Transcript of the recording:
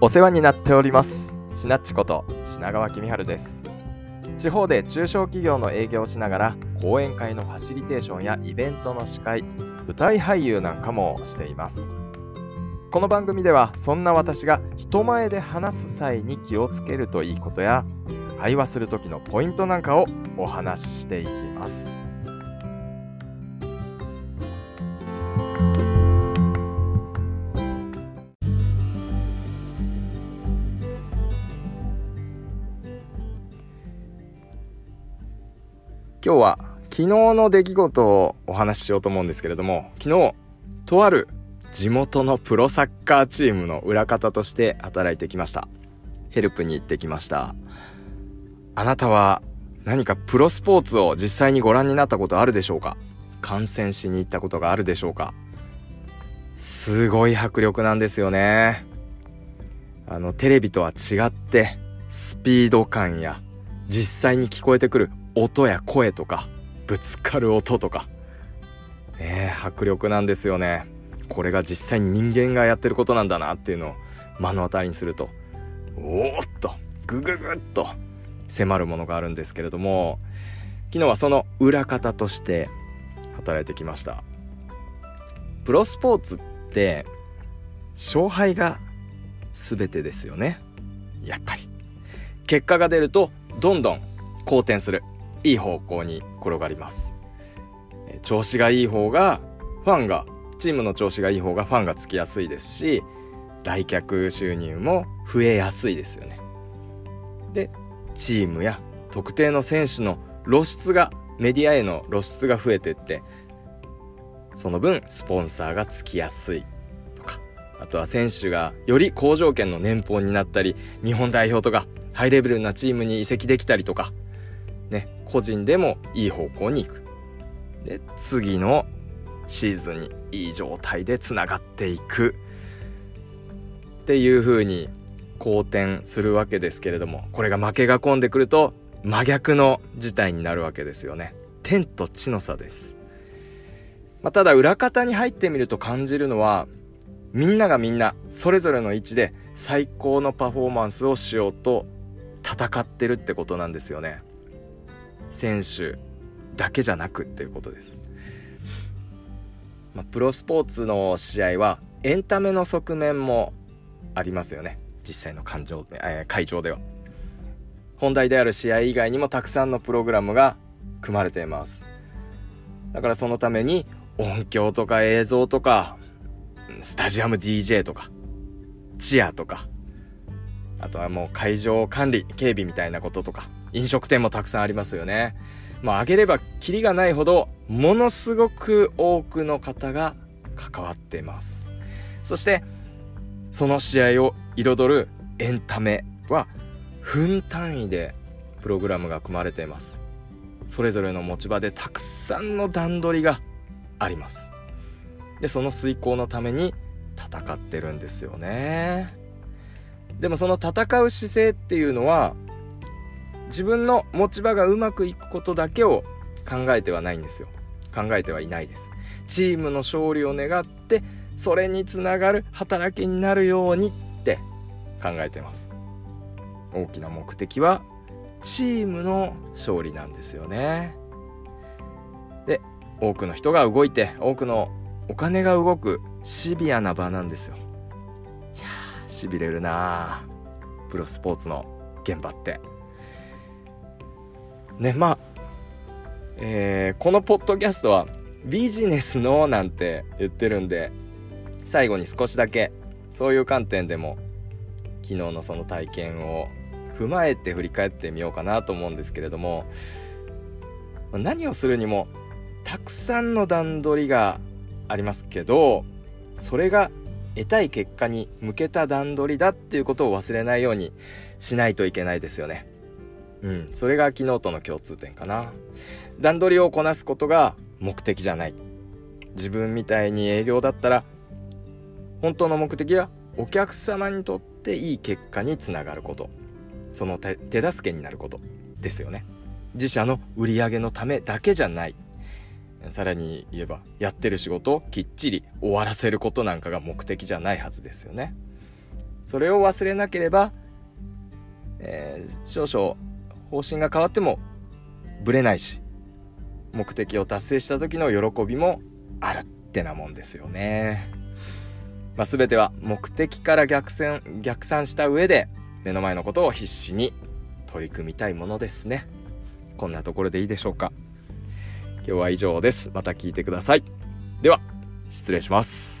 お世話になっております。しなっちこと品川公春です。地方で中小企業の営業をしながら講演会のファシリテーションやイベントの司会舞台俳優なんかもしています。この番組ではそんな私が人前で話す際に気をつけるといいことや会話する時のポイントなんかをお話ししていきます。今日は昨日の出来事をお話ししようと思うんですけれども昨日とある地元のプロサッカーチームの裏方として働いてきました。ヘルプに行ってきました。あなたは何かプロスポーツを実際にご覧になったことあるでしょうか？観戦しに行ったことがあるでしょうか？すごい迫力なんですよね。あのテレビとは違ってスピード感や実際に聞こえてくる音や声とかぶつかる音とか。ね迫力なんですよね。これが実際に人間がやってることなんだなっていうのを目の当たりにするとおーっとグググッと迫るものがあるんですけれども昨日はその裏方として働いてきました。プロスポーツって勝敗が全てですよね。やっぱり。結果が出るとどんどん好転する。いい方向に転がります。調子がいい方がファンがチームの調子がいい方がファンがつきやすいですし来客収入も増えやすいですよね。でチームや特定の選手の露出がメディアへの露出が増えてってその分スポンサーがつきやすいとかあとは選手がより好条件の年俸になったり日本代表とかハイレベルなチームに移籍できたりとかね個人でもいい方向に行く。で次のシーズンにいい状態でつながっていく。っていう風に好転するわけですけれどもこれが負けが込んでくると真逆の事態になるわけですよね。天と地の差です、まあ、ただ裏方に入ってみると感じるのはみんながみんなそれぞれの位置で最高のパフォーマンスをしようと戦ってるってことなんですよね。選手だけじゃなくっていうことです、まあ、プロスポーツの試合はエンタメの側面もありますよね。実際の感情、えー、会場では。本題である試合以外にもたくさんのプログラムが組まれています。だからそのために音響とか映像とかスタジアム DJ とかチアとかあとはもう会場管理警備みたいなこととか飲食店もたくさんありますよね。まあ、あげればキリがないほどものすごく多くの方が関わってます。そしてその試合を彩るエンタメは分単位でプログラムが組まれています。それぞれの持ち場でたくさんの段取りがあります。でその遂行のために戦ってるんですよね。でもその戦う姿勢っていうのは自分の持ち場がうまくいくことだけを考えてはないんですよ。考えてはいないです。チームの勝利を願ってそれにつながる働きになるようにって考えてます。大きな目的はチームの勝利なんですよね。で多くの人が動いて多くのお金が動くシビアな場なんですよ。しびれるな。プロスポーツの現場って。ねまあ、えー、このポッドキャストはビジネスのなんて言ってるんで最後に少しだけそういう観点でも昨日のその体験を踏まえて振り返ってみようかなと思うんですけれども何をするにもたくさんの段取りがありますけどそれが得たい結果に向けた段取りだっていうことを忘れないようにしないといけないですよね。うん、それが昨日との共通点かな。段取りをこなすことが目的じゃない。自分みたいに営業だったら、本当の目的はお客様にとっていい結果につながること。その手助けになることですよね。自社の売り上げのためだけじゃない。さらに言えば、やってる仕事をきっちり終わらせることなんかが目的じゃないはずですよね。それを忘れなければ、えー、少々方針が変わってもぶれないし目的を達成した時の喜びもあるってなもんですよね。まあ、全ては目的から逆算逆算した上で目の前のことを必死に取り組みたいものですね。こんなところでいいでしょうか。今日は以上です。また聞いてください。では、失礼します。